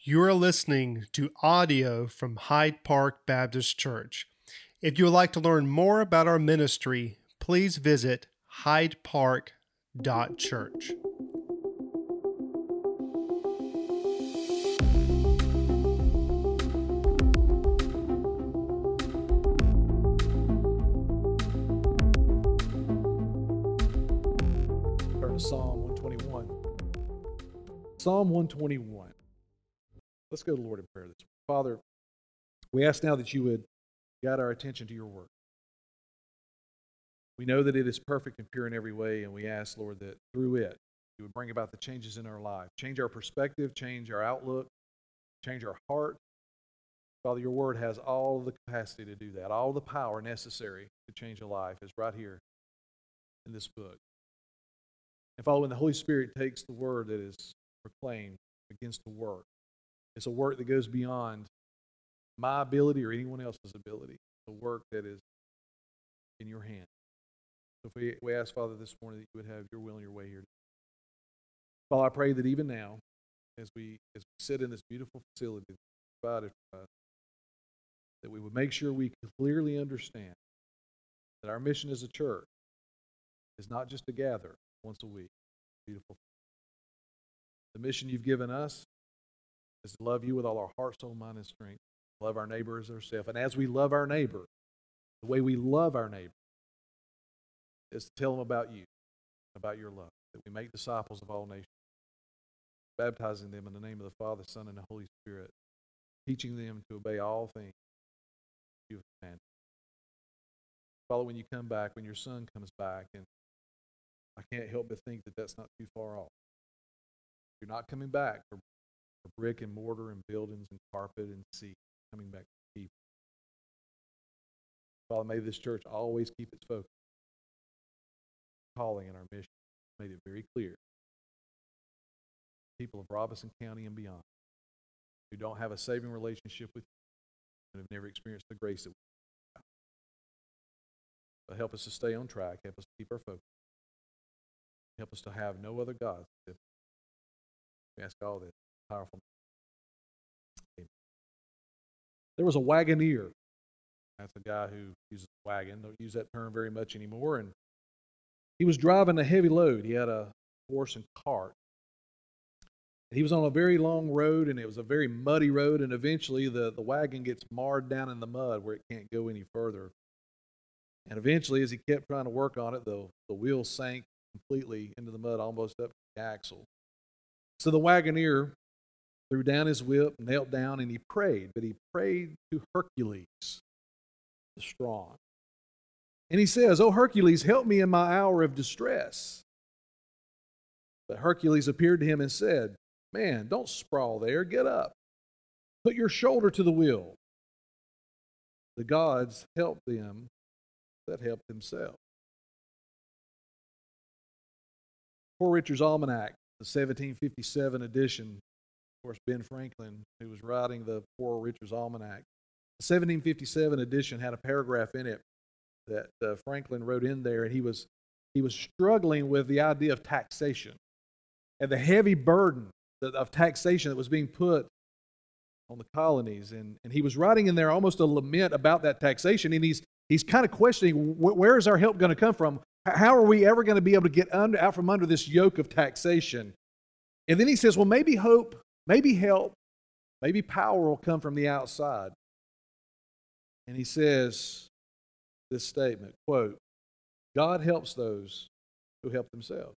You are listening to audio from Hyde Park Baptist Church. If you would like to learn more about our ministry, please visit hydepark.church. Psalm 121. Psalm 121. Let's go to the Lord in prayer this morning. Father, we ask now that you would guide our attention to your word. We know that it is perfect and pure in every way, and we ask, Lord, that through it you would bring about the changes in our life, change our perspective, change our outlook, change our heart. Father, your word has all the capacity to do that. All the power necessary to change a life is right here in this book. And Father, when the Holy Spirit takes the word that is proclaimed, begins to work, it's a work that goes beyond my ability or anyone else's ability. A work that is in your hand. So if we, we ask, Father, this morning that you would have your will and your way here. Father, I pray that even now, as we as we sit in this beautiful facility that provided for us, that we would make sure we clearly understand that our mission as a church is not just to gather once a week. Beautiful. The mission you've given us is to love you with all our heart, soul, mind, and strength. Love our neighbor as ourselves. And as we love our neighbor, the way we love our neighbor is to tell them about you, about your love, that we make disciples of all nations, baptizing them in the name of the Father, Son, and the Holy Spirit, teaching them to obey all things you have commanded. Father, when you come back, when your son comes back, and I can't help but think that that's not too far off. You're not coming back for, brick and mortar and buildings and carpet and seats. Coming back to people. Father, may this church always keep its focus, calling and our mission. Made it very clear. People of Robeson County and beyond who don't have a saving relationship with you and have never experienced the grace that we have. But help us to stay on track. Help us to keep our focus. Help us to have no other gods. We ask all this powerful. There was a wagoneer. That's a guy who uses wagon. Don't use that term very much anymore. And he was driving a heavy load. He had a horse and cart. He was on a very long road, and it was a very muddy road. And eventually, the, the wagon gets marred down in the mud where it can't go any further. And eventually, as he kept trying to work on it, the, the wheel sank completely into the mud, almost up to the axle. So the wagoneer threw down his whip, knelt down, and he prayed. But he prayed to Hercules, the strong. And he says, Oh, Hercules, help me in my hour of distress. But Hercules appeared to him and said, Man, don't sprawl there. Get up. Put your shoulder to the wheel. The gods helped them that helped themselves. Poor Richard's Almanac, the 1757 edition, course, Ben Franklin, who was writing the Poor Richard's Almanac, the 1757 edition had a paragraph in it that uh, Franklin wrote in there, and he was he was struggling with the idea of taxation and the heavy burden of taxation that was being put on the colonies, and and he was writing in there almost a lament about that taxation, and he's he's kind of questioning where is our help going to come from? How are we ever going to be able to get under, out from under this yoke of taxation? And then he says, well, maybe hope, maybe help, maybe power will come from the outside. And he says this statement, quote, God helps those who help themselves.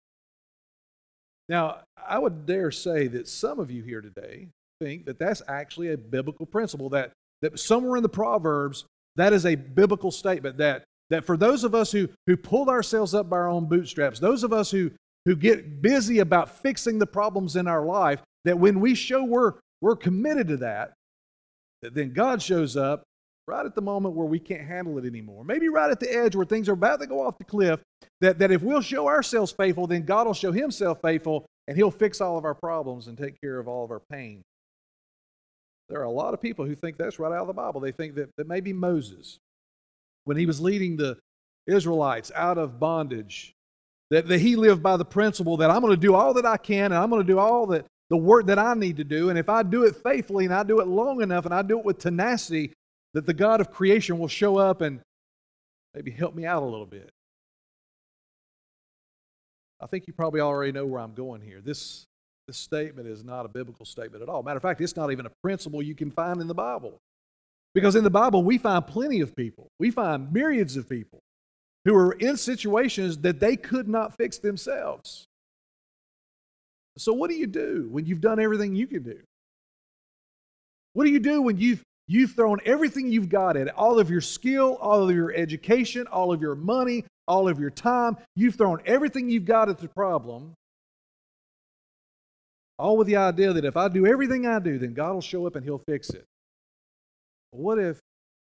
Now, I would dare say that some of you here today think that that's actually a biblical principle, that, that somewhere in the Proverbs, that is a biblical statement that that for those of us who, who pull ourselves up by our own bootstraps, those of us who, who get busy about fixing the problems in our life, that when we show we're, we're committed to that, that then God shows up right at the moment where we can't handle it anymore. Maybe right at the edge where things are about to go off the cliff, that, that if we'll show ourselves faithful, then God will show himself faithful and he'll fix all of our problems and take care of all of our pain. There are a lot of people who think that's right out of the Bible. They think that, that maybe Moses, when he was leading the Israelites out of bondage, that, that he lived by the principle that I'm going to do all that I can and I'm going to do all that, the work that I need to do. And if I do it faithfully and I do it long enough and I do it with tenacity, that the God of creation will show up and maybe help me out a little bit. I think you probably already know where I'm going here. This, this statement is not a biblical statement at all. Matter of fact, it's not even a principle you can find in the Bible. Because in the Bible, we find plenty of people, we find myriads of people who are in situations that they could not fix themselves. So, what do you do when you've done everything you can do? What do you do when you've, you've thrown everything you've got at it? All of your skill, all of your education, all of your money, all of your time. You've thrown everything you've got at the problem, all with the idea that if I do everything I do, then God will show up and He'll fix it. But what if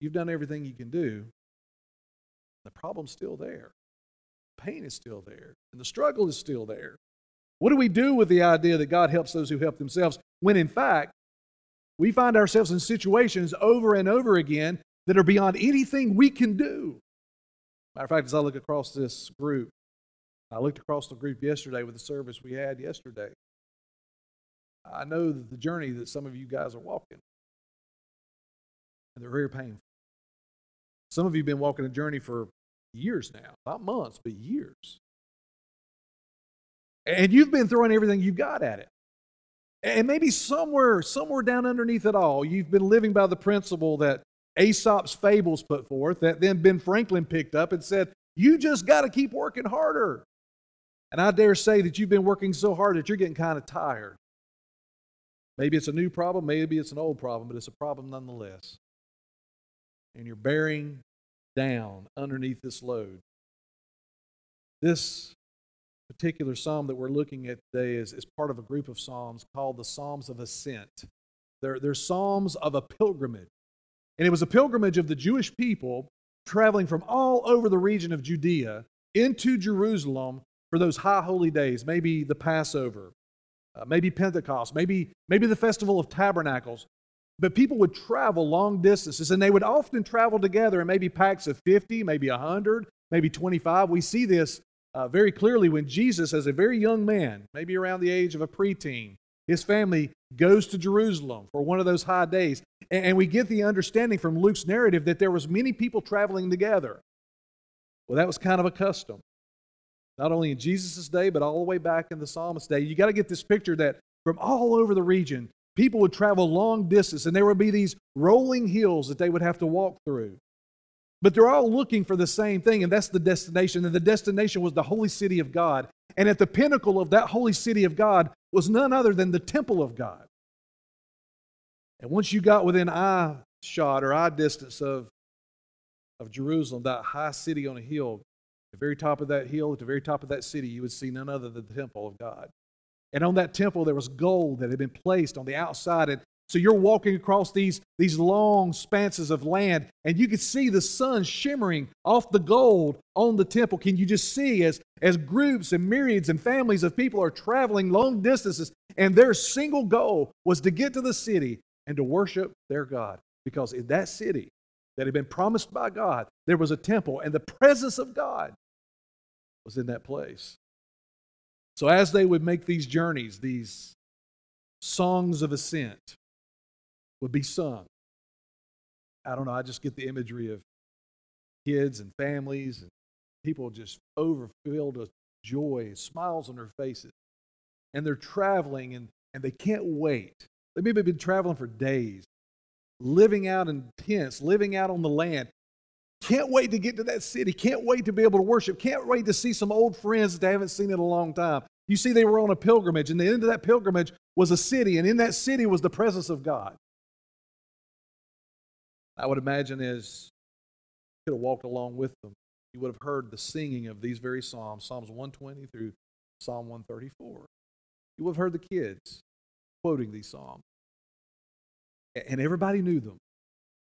you've done everything you can do? The problem's still there. The pain is still there. And the struggle is still there. What do we do with the idea that God helps those who help themselves when, in fact, we find ourselves in situations over and over again that are beyond anything we can do? Matter of fact, as I look across this group, I looked across the group yesterday with the service we had yesterday. I know that the journey that some of you guys are walking, and they're very painful. Some of you have been walking a journey for years now, not months, but years. And you've been throwing everything you've got at it. And maybe somewhere, somewhere down underneath it all, you've been living by the principle that Aesop's fables put forth, that then Ben Franklin picked up and said, You just got to keep working harder. And I dare say that you've been working so hard that you're getting kind of tired. Maybe it's a new problem, maybe it's an old problem, but it's a problem nonetheless and you're bearing down underneath this load. This particular psalm that we're looking at today is, is part of a group of psalms called the Psalms of Ascent. They're, they're psalms of a pilgrimage. And it was a pilgrimage of the Jewish people traveling from all over the region of Judea into Jerusalem for those high holy days, maybe the Passover, uh, maybe Pentecost, maybe, maybe the Festival of Tabernacles. But people would travel long distances, and they would often travel together in maybe packs of 50, maybe 100, maybe 25. We see this uh, very clearly when Jesus, as a very young man, maybe around the age of a preteen, his family goes to Jerusalem for one of those high days. And, and we get the understanding from Luke's narrative that there was many people traveling together. Well, that was kind of a custom. Not only in Jesus' day, but all the way back in the psalmist's day. You got to get this picture that from all over the region, People would travel long distance, and there would be these rolling hills that they would have to walk through. But they're all looking for the same thing, and that's the destination. And the destination was the holy city of God. And at the pinnacle of that holy city of God was none other than the temple of God. And once you got within eye shot or eye distance of, of Jerusalem, that high city on a hill, the very top of that hill, at the very top of that city, you would see none other than the temple of God. And on that temple, there was gold that had been placed on the outside. And so you're walking across these, these long spanses of land, and you can see the sun shimmering off the gold on the temple. Can you just see as, as groups and myriads and families of people are traveling long distances, and their single goal was to get to the city and to worship their God? Because in that city that had been promised by God, there was a temple, and the presence of God was in that place. So, as they would make these journeys, these songs of ascent would be sung. I don't know, I just get the imagery of kids and families and people just overfilled with joy, smiles on their faces. And they're traveling and, and they can't wait. They maybe have been traveling for days, living out in tents, living out on the land. Can't wait to get to that city. Can't wait to be able to worship. Can't wait to see some old friends that they haven't seen in a long time. You see, they were on a pilgrimage, and the end of that pilgrimage was a city, and in that city was the presence of God. I would imagine as you could have walked along with them, you would have heard the singing of these very Psalms, Psalms 120 through Psalm 134. You would have heard the kids quoting these Psalms. And everybody knew them.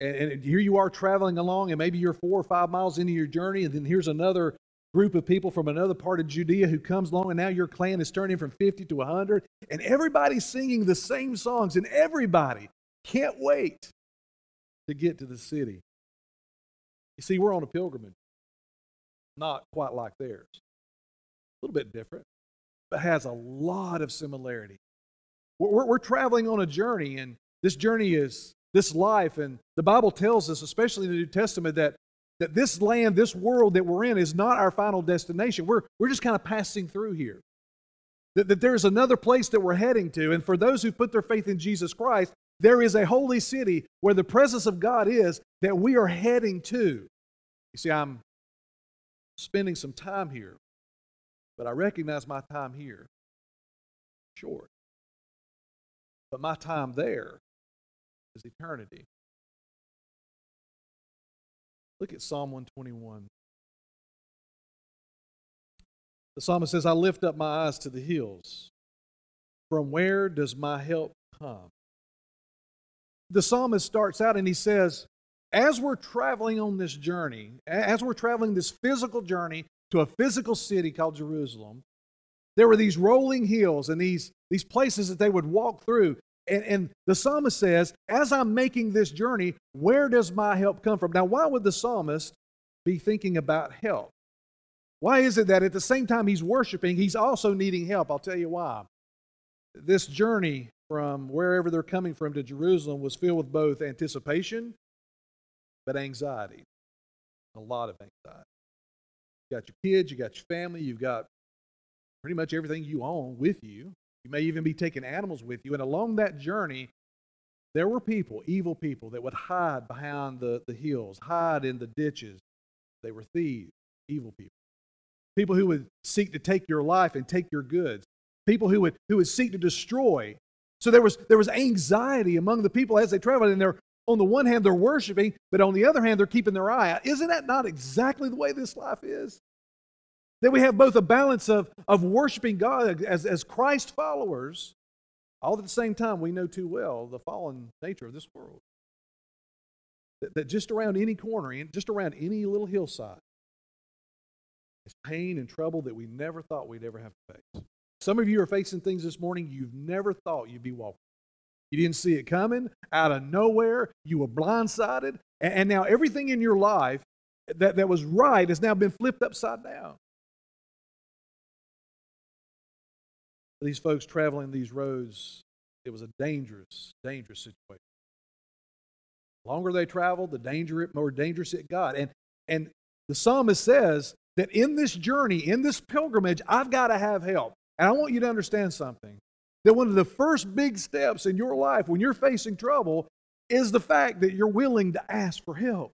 And, here you are traveling along, and maybe you're four or five miles into your journey, and then here's another group of people from another part of Judea who comes along, and now your clan is turning from 50 to 100, and everybody's singing the same songs, and everybody can't wait to get to the city. You see, we're on a pilgrimage, not quite like theirs, a little bit different, but has a lot of similarity. We're, we're traveling on a journey, and this journey is this life. And the Bible tells us, especially in the New Testament, that, that this land, this world that we're in, is not our final destination. We're, we're just kind of passing through here. That, that there's another place that we're heading to. And for those who put their faith in Jesus Christ, there is a holy city where the presence of God is that we are heading to. You see, I'm spending some time here, but I recognize my time here short. But my time there is eternity. Look at Psalm 121. The psalmist says, I lift up my eyes to the hills. From where does my help come? The psalmist starts out and he says, As we're traveling on this journey, as we're traveling this physical journey to a physical city called Jerusalem, there were these rolling hills and these, these places that they would walk through. And, and, the psalmist says, As I'm making this journey, where does my help come from? Now, why would the psalmist be thinking about help? Why is it that at the same time he's worshiping, he's also needing help? I'll tell you why. This journey from wherever they're coming from to Jerusalem was filled with both anticipation but anxiety. A lot of anxiety. You got your kids, you got your family, you've got pretty much everything you own with you. You may even be taking animals with you. And along that journey, there were people, evil people, that would hide behind the, the hills, hide in the ditches. They were thieves, evil people. People who would seek to take your life and take your goods. People who would, who would seek to destroy. So there was, there was anxiety among the people as they traveled, and they're, on the one hand, they're worshiping, but on the other hand, they're keeping their eye out. Isn't that not exactly the way this life is? That we have both a balance of, of worshiping God as, as Christ followers, all at the same time, we know too well the fallen nature of this world. That, that just around any corner, and just around any little hillside, is pain and trouble that we never thought we'd ever have to face. Some of you are facing things this morning you've never thought you'd be walking. You didn't see it coming out of nowhere. You were blindsided. And, and now everything in your life that, that was right has now been flipped upside down. these folks traveling these roads, it was a dangerous, dangerous situation. The longer they traveled, the danger, more dangerous it got. And, and the psalmist says that in this journey, in this pilgrimage, I've got to have help. And I want you to understand something that one of the first big steps in your life when you're facing trouble is the fact that you're willing to ask for help.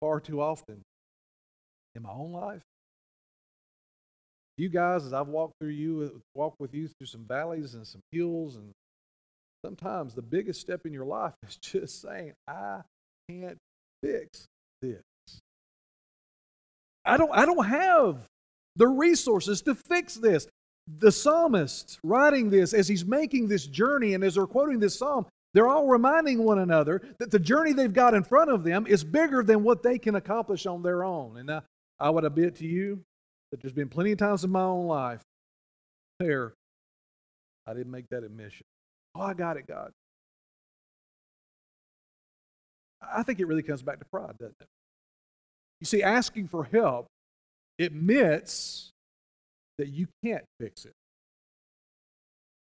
Far too often in my own life, you guys, as I've walked through you, uh, walked with you through some valleys and some hills, and sometimes the biggest step in your life is just saying, I can't fix this. I don't, I don't have the resources to fix this. The psalmist writing this as he's making this journey and as they're quoting this psalm, they're all reminding one another that the journey they've got in front of them is bigger than what they can accomplish on their own. And I, I would admit to you, that there's been plenty of times in my own life where I didn't make that admission. Oh, I got it, God. I think it really comes back to pride, doesn't it? You see, asking for help admits that you can't fix it.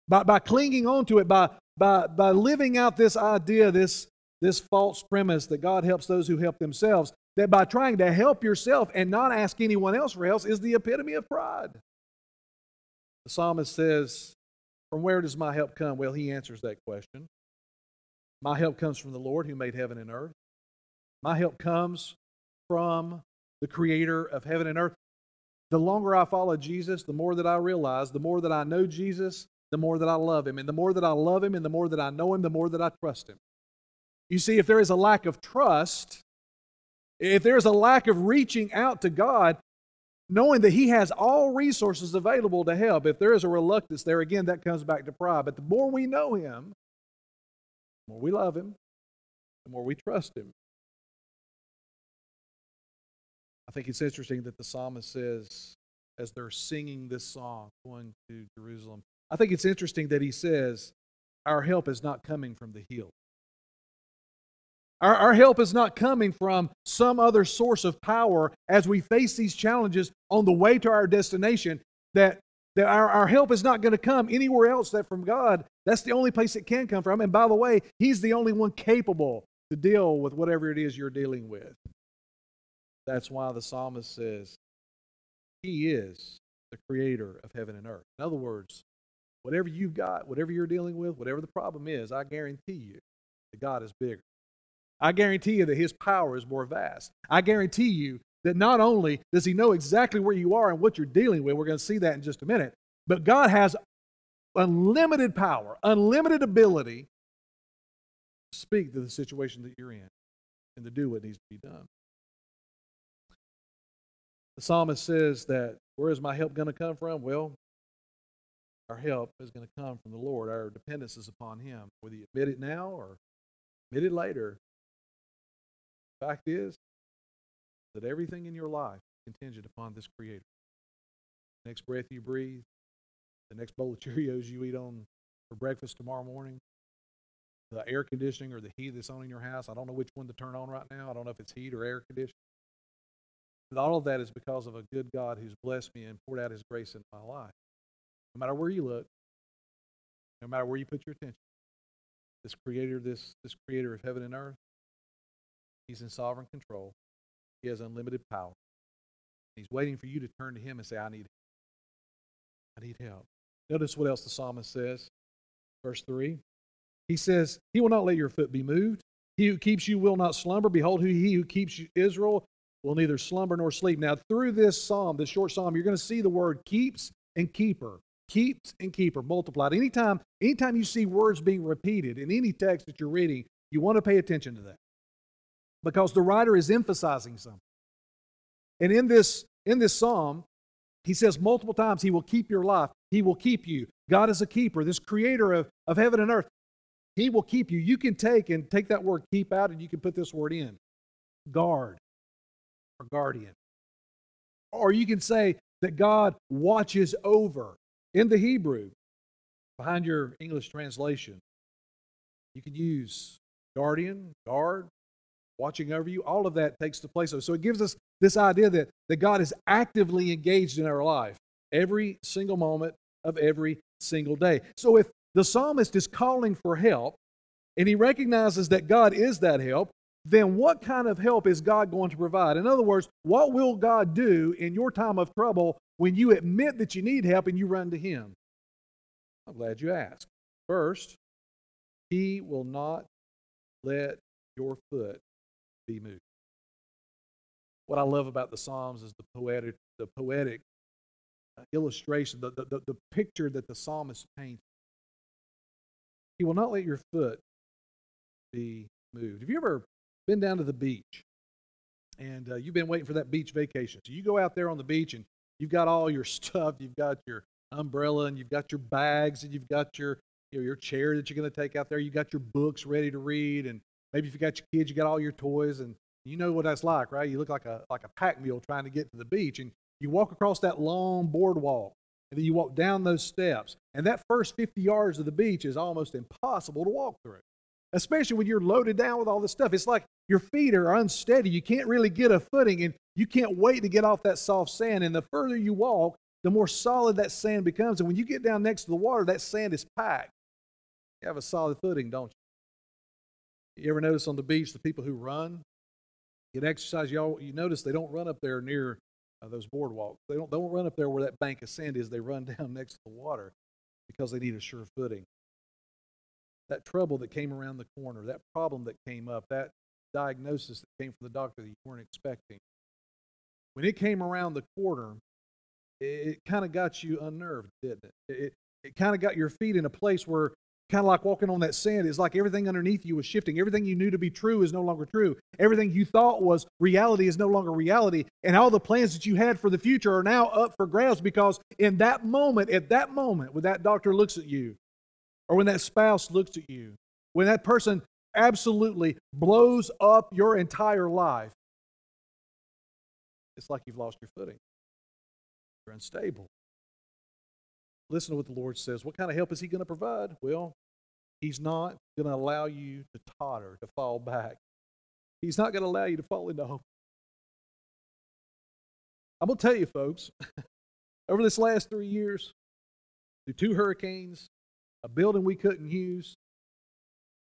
By, by clinging on to it, by, by, by living out this idea, this, this false premise that God helps those who help themselves, that by trying to help yourself and not ask anyone else for help is the epitome of pride. The psalmist says, From where does my help come? Well, he answers that question. My help comes from the Lord who made heaven and earth. My help comes from the creator of heaven and earth. The longer I follow Jesus, the more that I realize, the more that I know Jesus, the more that I love him. And the more that I love him and the more that I know him, the more that I trust him. You see, if there is a lack of trust, if there's a lack of reaching out to God, knowing that He has all resources available to help, if there is a reluctance there, again, that comes back to pride. But the more we know Him, the more we love Him, the more we trust Him. I think it's interesting that the psalmist says, as they're singing this song, going to Jerusalem, I think it's interesting that he says, Our help is not coming from the hill. Our, our help is not coming from some other source of power as we face these challenges on the way to our destination. That, that our, our help is not going to come anywhere else that from God. That's the only place it can come from. And by the way, He's the only one capable to deal with whatever it is you're dealing with. That's why the psalmist says, He is the creator of heaven and earth. In other words, whatever you've got, whatever you're dealing with, whatever the problem is, I guarantee you that God is bigger. I guarantee you that His power is more vast. I guarantee you that not only does He know exactly where you are and what you're dealing with, we're going to see that in just a minute, but God has unlimited power, unlimited ability to speak to the situation that you're in and to do what needs to be done. The psalmist says that where is my help going to come from? Well, our help is going to come from the Lord. Our dependence is upon Him. Whether you admit it now or admit it later, the fact is that everything in your life is contingent upon this Creator. The next breath you breathe, the next bowl of Cheerios you eat on for breakfast tomorrow morning, the air conditioning or the heat that's on in your house. I don't know which one to turn on right now. I don't know if it's heat or air conditioning. But all of that is because of a good God who's blessed me and poured out his grace in my life. No matter where you look, no matter where you put your attention, this creator, this, this creator of heaven and earth, he's in sovereign control. He has unlimited power. He's waiting for you to turn to him and say, I need I need help. Notice what else the psalmist says. Verse 3. He says, He will not let your foot be moved. He who keeps you will not slumber. Behold, he who keeps Israel will neither slumber nor sleep. Now, through this psalm, this short psalm, you're going to see the word keeps and keeper. Keeps and keeper multiplied. Anytime, anytime you see words being repeated in any text that you're reading, you want to pay attention to that. Because the writer is emphasizing something. And in this, in this psalm, he says multiple times, He will keep your life. He will keep you. God is a keeper, this creator of, of heaven and earth. He will keep you. You can take and take that word keep out and you can put this word in guard or guardian. Or you can say that God watches over. In the Hebrew, behind your English translation, you can use guardian, guard, watching over you. All of that takes the place of. So it gives us this idea that, that God is actively engaged in our life every single moment of every single day. So if the psalmist is calling for help and he recognizes that God is that help, then what kind of help is God going to provide? In other words, what will God do in your time of trouble when you admit that you need help and you run to Him? I'm glad you asked. First, He will not let your foot be moved. What I love about the Psalms is the poetic, the poetic uh, illustration, the, the, the picture that the psalmist paints. He will not let your foot be moved. Have you ever been down to the beach and uh, you've been waiting for that beach vacation. So you go out there on the beach and you've got all your stuff. You've got your umbrella and you've got your bags and you've got your you know, your chair that you're going to take out there. You got your books ready to read and maybe if you got your kids, you got all your toys and you know what that's like, right? You look like a like a pack mule trying to get to the beach and you walk across that long boardwalk and then you walk down those steps. And that first 50 yards of the beach is almost impossible to walk through especially when you're loaded down with all this stuff. It's like your feet are unsteady. You can't really get a footing, and you can't wait to get off that soft sand. And the further you walk, the more solid that sand becomes. And when you get down next to the water, that sand is packed. You have a solid footing, don't you? You ever notice on the beach the people who run get exercise? Y'all, you notice they don't run up there near uh, those boardwalks. They don't, they don't run up there where that bank of sand is. They run down next to the water because they need a sure footing that trouble that came around the corner, that problem that came up, that diagnosis that came from the doctor that you weren't expecting. When it came around the corner, it, kind of got you unnerved, didn't? It, it, it kind of got your feet in a place where, kind of like walking on that sand, it's like everything underneath you was shifting. Everything you knew to be true is no longer true. Everything you thought was reality is no longer reality. And all the plans that you had for the future are now up for grabs because in that moment, at that moment, when that doctor looks at you or when that spouse looks at you, when that person absolutely blows up your entire life, it's like you've lost your footing. You're unstable. Listen to what the Lord says. What kind of help is He going to provide? Well, He's not going to allow you to totter, to fall back. He's not going to allow you to fall into hope. I'm going to tell you, folks, over this last three years, through two hurricanes, a building we couldn't use.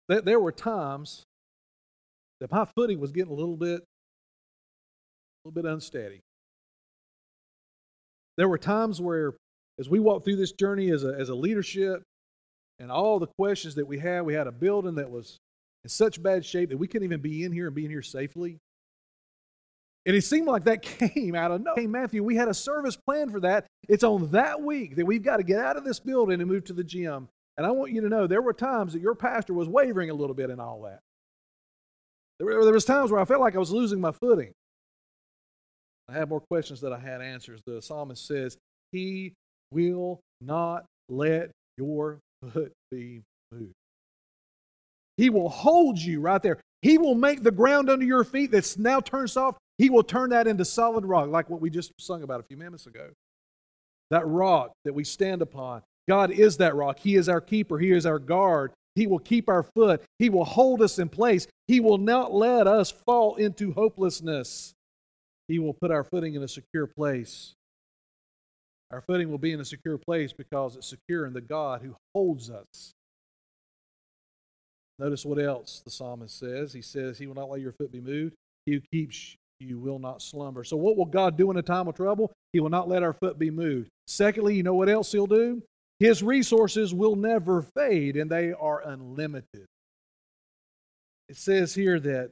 There, there were times that my footing was getting a little bit, a little bit unsteady. There were times where, as we walked through this journey as a, as a leadership, and all the questions that we had, we had a building that was in such bad shape that we couldn't even be in here and be in here safely. And it seemed like that came out of no. Hey, Matthew, we had a service plan for that. It's on that week that we've got to get out of this building and move to the gym. And I want you to know there were times that your pastor was wavering a little bit in all that. There, were, there was times where I felt like I was losing my footing. I had more questions than I had answers. The psalmist says, He will not let your foot be moved. He will hold you right there. He will make the ground under your feet that's now turned soft, He will turn that into solid rock, like what we just sung about a few minutes ago. That rock that we stand upon. God is that rock. He is our keeper. He is our guard. He will keep our foot. He will hold us in place. He will not let us fall into hopelessness. He will put our footing in a secure place. Our footing will be in a secure place because it's secure in the God who holds us. Notice what else the psalmist says. He says, He will not let your foot be moved. He who keeps you will not slumber. So, what will God do in a time of trouble? He will not let our foot be moved. Secondly, you know what else He'll do? His resources will never fade, and they are unlimited. It says here that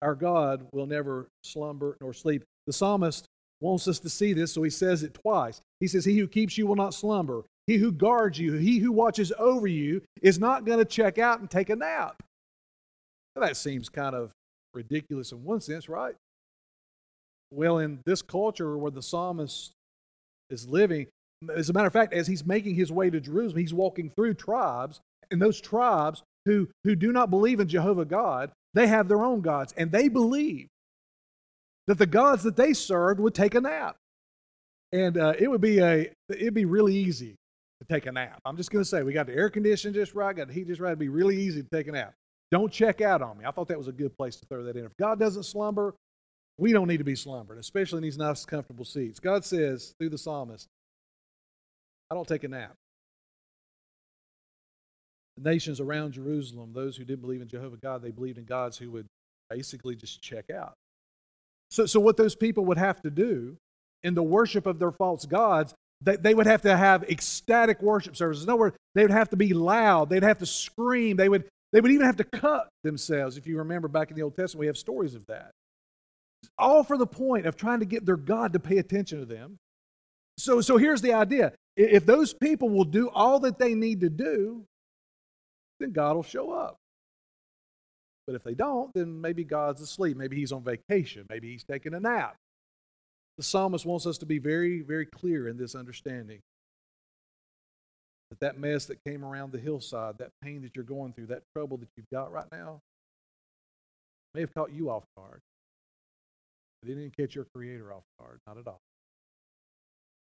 our God will never slumber nor sleep. The psalmist wants us to see this, so he says it twice. He says, He who keeps you will not slumber. He who guards you, he who watches over you, is not going to check out and take a nap. Well, that seems kind of ridiculous in one sense, right? Well, in this culture where the psalmist is living, as a matter of fact, as he's making his way to Jerusalem, he's walking through tribes, and those tribes who, who do not believe in Jehovah God they have their own gods, and they believe that the gods that they served would take a nap. And uh, it would be a it'd be really easy to take a nap. I'm just to say we got the air conditioning just right, got the heat just right. It'd be really easy to take a nap. Don't check out on me. I thought that was a good place to throw that in. If God doesn't slumber, we don't need to be slumbering, especially in these nice, comfortable seats. God says through the psalmist, I don't take a nap the nations around Jerusalem, those who didn't believe in Jehovah God, they believed in gods who would basically just check out. So, so what those people would have to do in the worship of their false gods, they, they would have to have ecstatic worship services. In other words, they would have to be loud. They'd have to scream. They would, they would even have to cut themselves. If you remember back in the Old Testament, we have stories of that. All for the point of trying to get their God to pay attention to them. So, so here's the idea. If those people will do all that they need to do, then God will show up. But if they don't, then maybe God's asleep. Maybe he's on vacation. Maybe he's taking a nap. The psalmist wants us to be very, very clear in this understanding that that mess that came around the hillside, that pain that you're going through, that trouble that you've got right now, may have caught you off guard. It didn't catch your Creator off guard, not at all.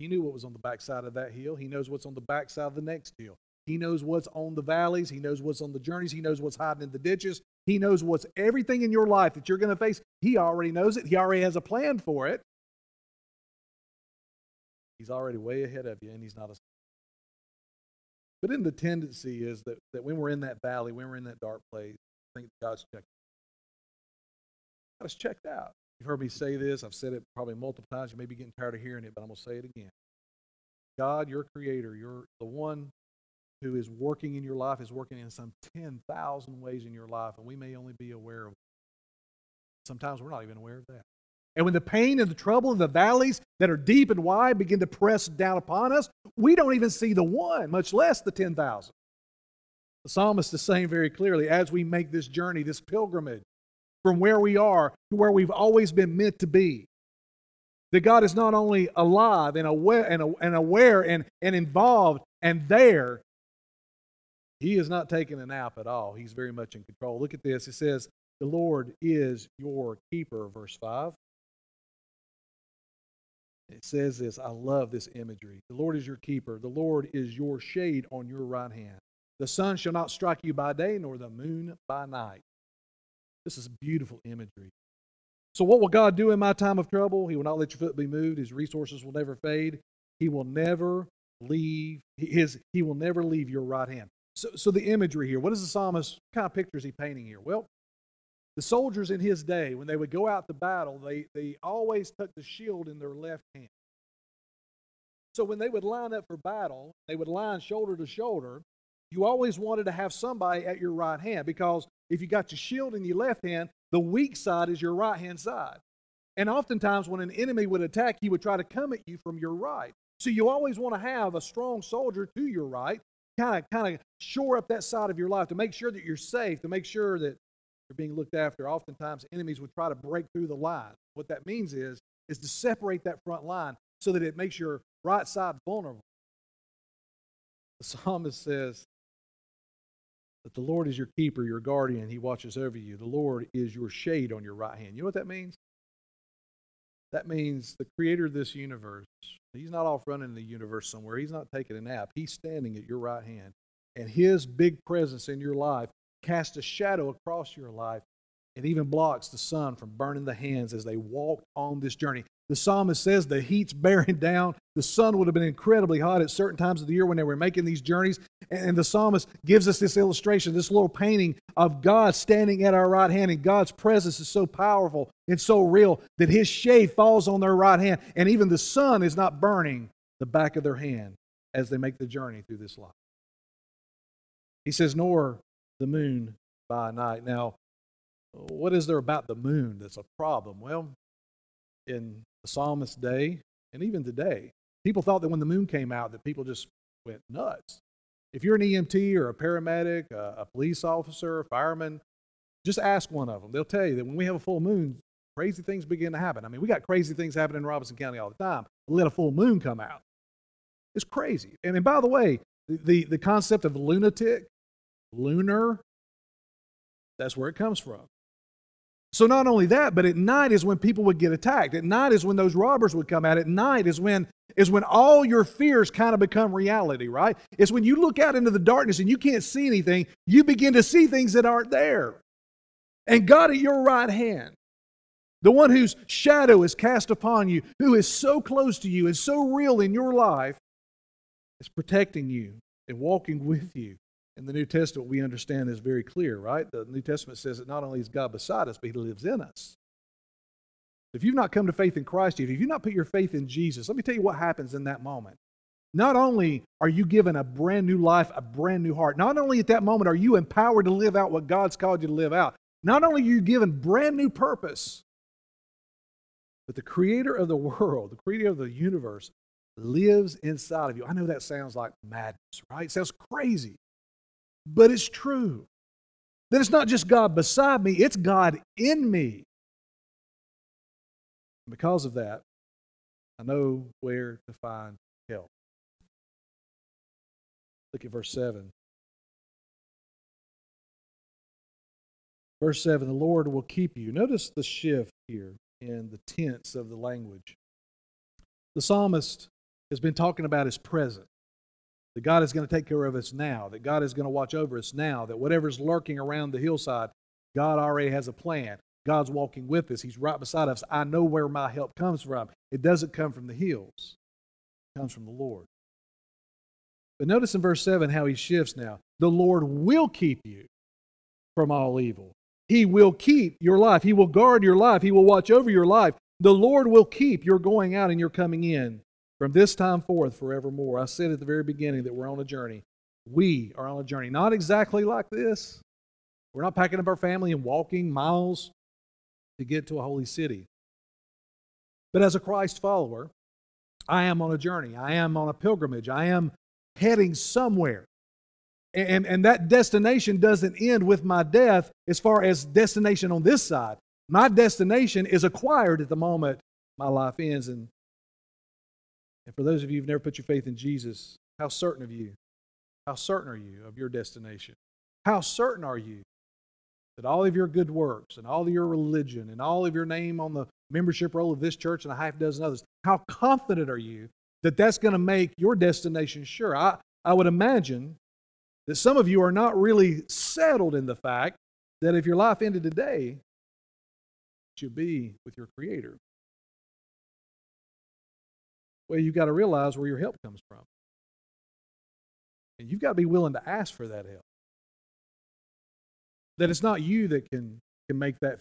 He knew what was on the backside of that hill. He knows what's on the backside of the next hill. He knows what's on the valleys. He knows what's on the journeys. He knows what's hiding in the ditches. He knows what's everything in your life that you're going to face. He already knows it. He already has a plan for it. He's already way ahead of you, and he's not a. But then the tendency is that, that when we're in that valley, when we're in that dark place, I think God's checked. God's checked out. You've heard me say this. I've said it probably multiple times. You may be getting tired of hearing it, but I'm going to say it again. God, your creator, you're the one who is working in your life is working in some 10,000 ways in your life, and we may only be aware of. Sometimes we're not even aware of that. And when the pain and the trouble and the valleys that are deep and wide begin to press down upon us, we don't even see the one, much less the 10,000. The psalmist is saying very clearly as we make this journey, this pilgrimage from where we are to where we've always been meant to be, that God is not only alive and aware and, and, aware and, and involved and there, he is not taking a nap at all. He's very much in control. Look at this. It says, The Lord is your keeper, verse 5. It says this. I love this imagery. The Lord is your keeper. The Lord is your shade on your right hand. The sun shall not strike you by day, nor the moon by night. This is beautiful imagery. So, what will God do in my time of trouble? He will not let your foot be moved. His resources will never fade. He will never leave his he will never leave your right hand. So so the imagery here, what is the psalmist what kind of picture is he painting here? Well, the soldiers in his day, when they would go out to battle, they, they always took the shield in their left hand. So when they would line up for battle, they would line shoulder to shoulder. You always wanted to have somebody at your right hand because if you got your shield in your left hand, the weak side is your right hand side. And oftentimes, when an enemy would attack, he would try to come at you from your right. So you always want to have a strong soldier to your right, kind of kind of shore up that side of your life to make sure that you're safe, to make sure that you're being looked after. Oftentimes, enemies would try to break through the line. What that means is is to separate that front line so that it makes your right side vulnerable. The psalmist says that the Lord is your keeper, your guardian. He watches over you. The Lord is your shade on your right hand. You know what that means? That means the creator of this universe, he's not off running in the universe somewhere. He's not taking a nap. He's standing at your right hand. And his big presence in your life casts a shadow across your life and even blocks the sun from burning the hands as they walk on this journey. The psalmist says the heat's bearing down. The sun would have been incredibly hot at certain times of the year when they were making these journeys. And the psalmist gives us this illustration, this little painting of God standing at our right hand. And God's presence is so powerful and so real that his shade falls on their right hand. And even the sun is not burning the back of their hand as they make the journey through this life. He says, Nor the moon by night. Now, what is there about the moon that's a problem? Well, in the psalmist's day, and even today, people thought that when the moon came out, that people just went nuts. If you're an EMT or a paramedic, a, a police officer, a fireman, just ask one of them. They'll tell you that when we have a full moon, crazy things begin to happen. I mean, we got crazy things happening in Robeson County all the time. Let a full moon come out. It's crazy. And, and by the way, the, the concept of lunatic, lunar, that's where it comes from. So not only that, but at night is when people would get attacked. At night is when those robbers would come out. At night is when is when all your fears kind of become reality, right? It's when you look out into the darkness and you can't see anything, you begin to see things that aren't there. And God at your right hand, the one whose shadow is cast upon you, who is so close to you and so real in your life, is protecting you and walking with you in the New Testament, we understand is very clear, right? The New Testament says that not only is God beside us, but He lives in us. If you've not come to faith in Christ, if you've not put your faith in Jesus, let me tell you what happens in that moment. Not only are you given a brand new life, a brand new heart, not only at that moment are you empowered to live out what God's called you to live out, not only are you given brand new purpose, but the creator of the world, the creator of the universe, lives inside of you. I know that sounds like madness, right? It sounds crazy but it's true. That it's not just God beside me, it's God in me. And because of that, I know where to find help. Look at verse 7. Verse 7 The Lord will keep you. Notice the shift here in the tense of the language. The psalmist has been talking about his presence that God is going to take care of us now, that God is going to watch over us now, that whatever's lurking around the hillside, God already has a plan. God's walking with us. He's right beside us. I know where my help comes from. It doesn't come from the hills, it comes from the Lord. But notice in verse 7 how he shifts now. The Lord will keep you from all evil. He will keep your life. He will guard your life. He will watch over your life. The Lord will keep your going out and your coming in from this time forth forevermore. I said at the very beginning that we're on a journey. We are on a journey. Not exactly like this. We're not packing up our family and walking miles to get to a holy city. But as a Christ follower, I am on a journey. I am on a pilgrimage. I am heading somewhere. And, and that destination doesn't end with my death as far as destination on this side. My destination is acquired at the moment my life ends. And and for those of you who've never put your faith in Jesus, how certain of you? How certain are you of your destination? How certain are you that all of your good works and all of your religion and all of your name on the membership roll of this church and a half dozen others, how confident are you that that's going to make your destination sure? I, I would imagine that some of you are not really settled in the fact that if your life ended today, you'd be with your Creator. Well, you've got to realize where your help comes from. And you've got to be willing to ask for that help. That it's not you that can, can make that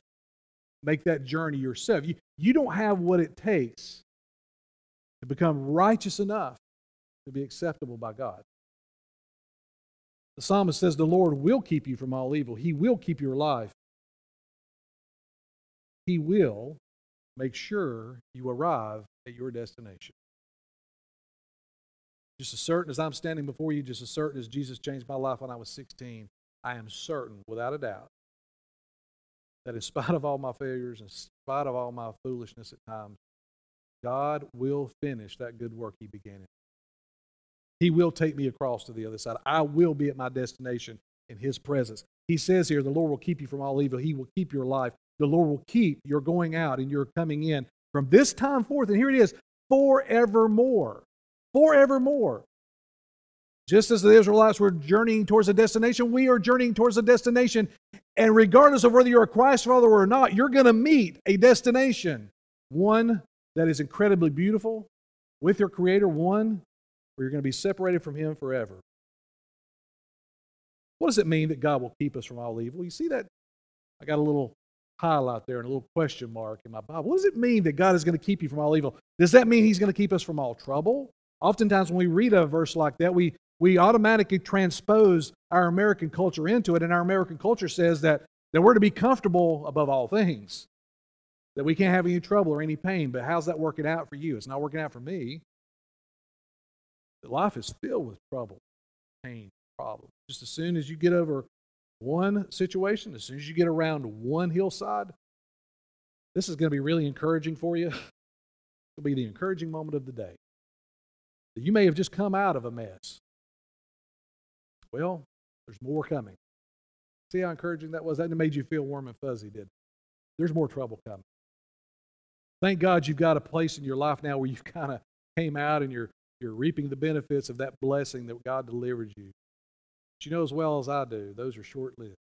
make that journey yourself. You, you don't have what it takes to become righteous enough to be acceptable by God. The psalmist says, The Lord will keep you from all evil. He will keep your life. He will make sure you arrive at your destination. Just as certain as I'm standing before you, just as certain as Jesus changed my life when I was 16, I am certain, without a doubt, that in spite of all my failures, in spite of all my foolishness at times, God will finish that good work He began in. He will take me across to the other side. I will be at my destination in His presence. He says here, the Lord will keep you from all evil. He will keep your life. The Lord will keep your going out and your coming in from this time forth. And here it is, forevermore. Forevermore. Just as the Israelites were journeying towards a destination, we are journeying towards a destination. And regardless of whether you're a Christ follower or not, you're going to meet a destination. One that is incredibly beautiful with your Creator, one where you're going to be separated from Him forever. What does it mean that God will keep us from all evil? You see that? I got a little highlight there and a little question mark in my Bible. What does it mean that God is going to keep you from all evil? Does that mean He's going to keep us from all trouble? Oftentimes, when we read a verse like that, we, we automatically transpose our American culture into it, and our American culture says that, that we're to be comfortable above all things that we can't have any trouble or any pain. But how's that working out for you? It's not working out for me. Life is filled with trouble, pain, problems. Just as soon as you get over one situation, as soon as you get around one hillside, this is going to be really encouraging for you. It'll be the encouraging moment of the day. You may have just come out of a mess. Well, there's more coming. See how encouraging that was? That made you feel warm and fuzzy, did There's more trouble coming. Thank God you've got a place in your life now where you've kind of came out and you're you're reaping the benefits of that blessing that God delivered you. But you know as well as I do, those are short lived.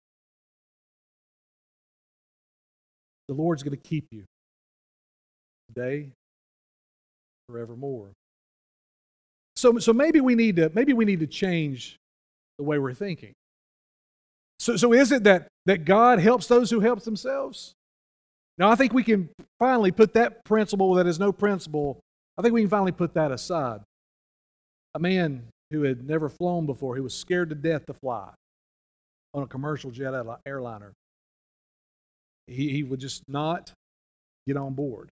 The Lord's going to keep you today, forevermore. So, so maybe we need to maybe we need to change the way we're thinking. So, so is it that, that God helps those who help themselves? Now, I think we can finally put that principle that is no principle, I think we can finally put that aside. A man who had never flown before, he was scared to death to fly on a commercial jet airliner. He, he would just not get on board.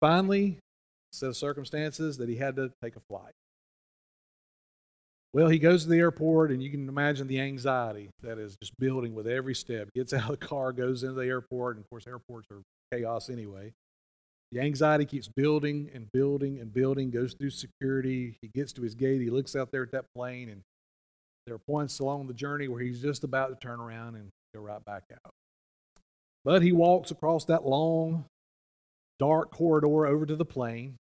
Finally, set of circumstances that he had to take a flight. Well, he goes to the airport, and you can imagine the anxiety that is just building with every step. Gets out of the car, goes into the airport, and of course, airports are chaos anyway. The anxiety keeps building and building and building, goes through security. He gets to his gate, he looks out there at that plane, and there are points along the journey where he's just about to turn around and go right back out. But he walks across that long, dark corridor over to the plane.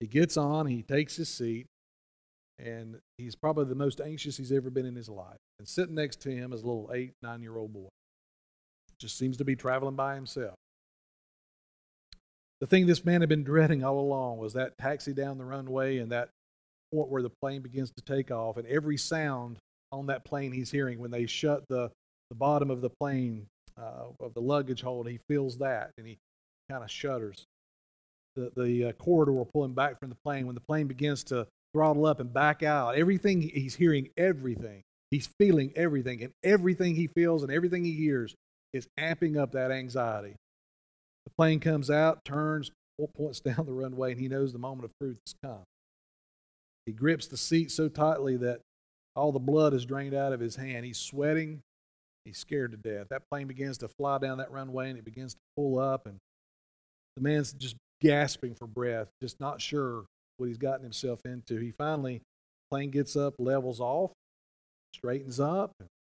He gets on, he takes his seat, and he's probably the most anxious he's ever been in his life. And sitting next to him is a little eight, nine year old boy. Just seems to be traveling by himself. The thing this man had been dreading all along was that taxi down the runway and that point where the plane begins to take off, and every sound on that plane he's hearing when they shut the, the bottom of the plane uh, of the luggage hold, he feels that and he kind of shudders. The, the uh, corridor pulling back from the plane, when the plane begins to throttle up and back out. Everything he's hearing, everything. He's feeling everything, and everything he feels and everything he hears is amping up that anxiety. The plane comes out, turns, points down the runway, and he knows the moment of truth has come. He grips the seat so tightly that all the blood is drained out of his hand. He's sweating. He's scared to death. That plane begins to fly down that runway and it begins to pull up, and the man's just gasping for breath, just not sure what he's gotten himself into. He finally, plane gets up, levels off, straightens up,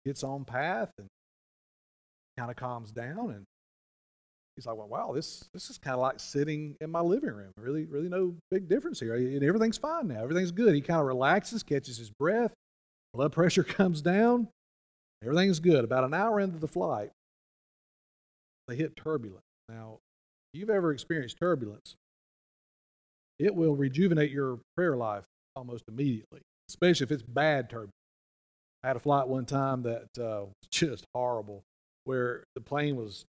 gets on path, and kind of calms down. And he's like, well, wow, this, this is kind of like sitting in my living room. Really, really no big difference here. And everything's fine now. Everything's good. He kind of relaxes, catches his breath, blood pressure comes down. Everything's good. About an hour into the flight, they hit turbulence. Now, you've ever experienced turbulence, it will rejuvenate your prayer life almost immediately. especially if it's bad turbulence. I had a flight one time that uh, was just horrible, where the plane was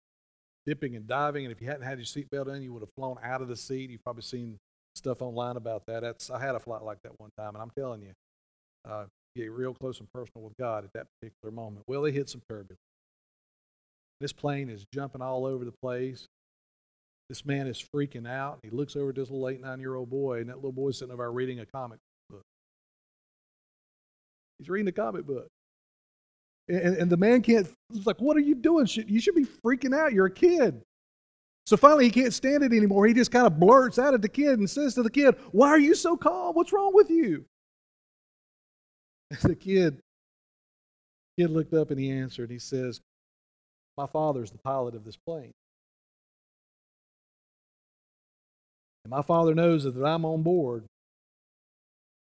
dipping and diving, and if you hadn't had your seatbelt on, you would have flown out of the seat. You've probably seen stuff online about that. That's I had a flight like that one time, and I'm telling you, uh, get real close and personal with God at that particular moment. Well, they hit some turbulence. This plane is jumping all over the place. This man is freaking out. He looks over at this little eight, nine year old boy, and that little boy's sitting over reading a comic book. He's reading a comic book. And, and the man can't, he's like, What are you doing? You should be freaking out. You're a kid. So finally, he can't stand it anymore. He just kind of blurts out at the kid and says to the kid, Why are you so calm? What's wrong with you? the kid, kid looked up and he answered. He says, My father's the pilot of this plane. My father knows that, I'm on board.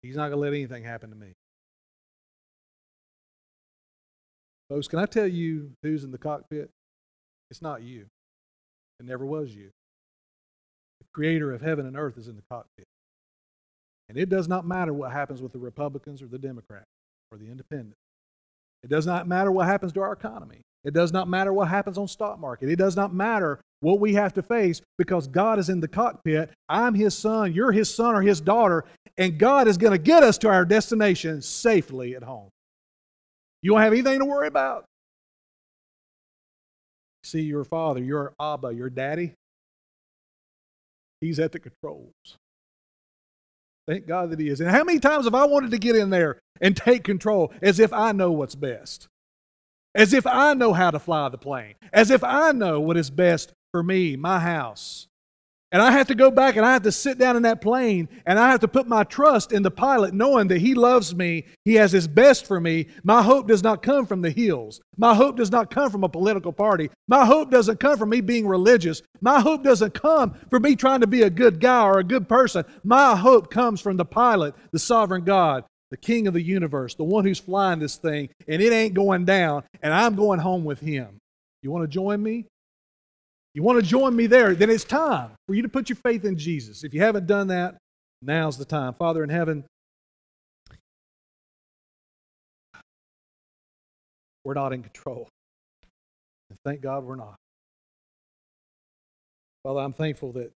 He's not going to let anything happen to me. Folks, can I tell you who's in the cockpit? It's not you. It never was you. The creator of heaven and earth is in the cockpit. And it does not matter what happens with the Republicans or the Democrats or the independents. It does not matter what happens to our economy. It does not matter what happens on stock market. It does not matter what we have to face because God is in the cockpit. I'm his son, you're his son or his daughter, and God is going to get us to our destination safely at home. You don't have anything to worry about. See your father, your Abba, your daddy. He's at the controls. Thank God that he is. And how many times have I wanted to get in there and take control as if I know what's best? As if I know how to fly the plane. As if I know what is best for me, my house. And I have to go back and I have to sit down in that plane and I have to put my trust in the pilot, knowing that he loves me. He has his best for me. My hope does not come from the hills. My hope does not come from a political party. My hope doesn't come from me being religious. My hope doesn't come from me trying to be a good guy or a good person. My hope comes from the pilot, the sovereign God, the king of the universe, the one who's flying this thing, and it ain't going down, and I'm going home with him. You want to join me? You want to join me there? Then it's time for you to put your faith in Jesus. If you haven't done that, now's the time. Father in heaven, we're not in control. And thank God we're not. Father, I'm thankful that,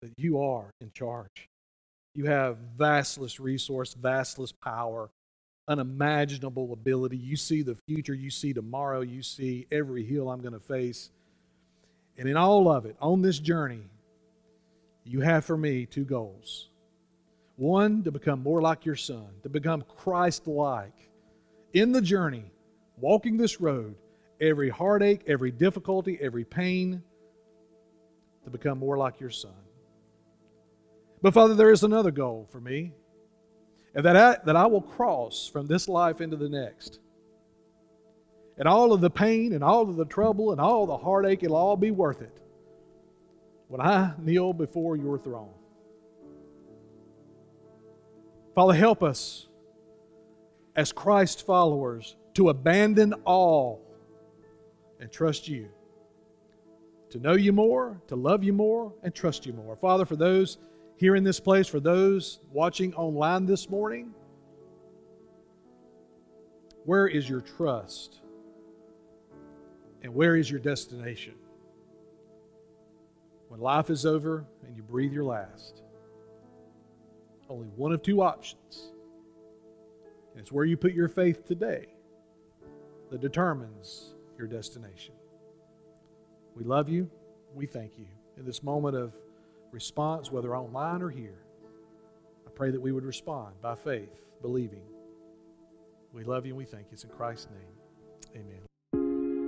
that you are in charge. You have vastless resource, vastless power, unimaginable ability. You see the future. You see tomorrow. You see every hill I'm going to face. And in all of it, on this journey, you have for me two goals. One, to become more like your son, to become Christ like. In the journey, walking this road, every heartache, every difficulty, every pain, to become more like your son. But Father, there is another goal for me, and that I, that I will cross from this life into the next and all of the pain and all of the trouble and all the heartache, it'll all be worth it when I kneel before your throne. Father, help us as Christ followers to abandon all and trust you. To know you more, to love you more, and trust you more. Father, for those here in this place, for those watching online this morning, where is your trust? And where is your destination? When life is over and you breathe your last, only one of two options. And it's where you put your faith today that determines your destination. We love you. We thank you. In this moment of response, whether online or here, I pray that we would respond by faith, believing. We love you and we thank you. It's in Christ's name. Amen.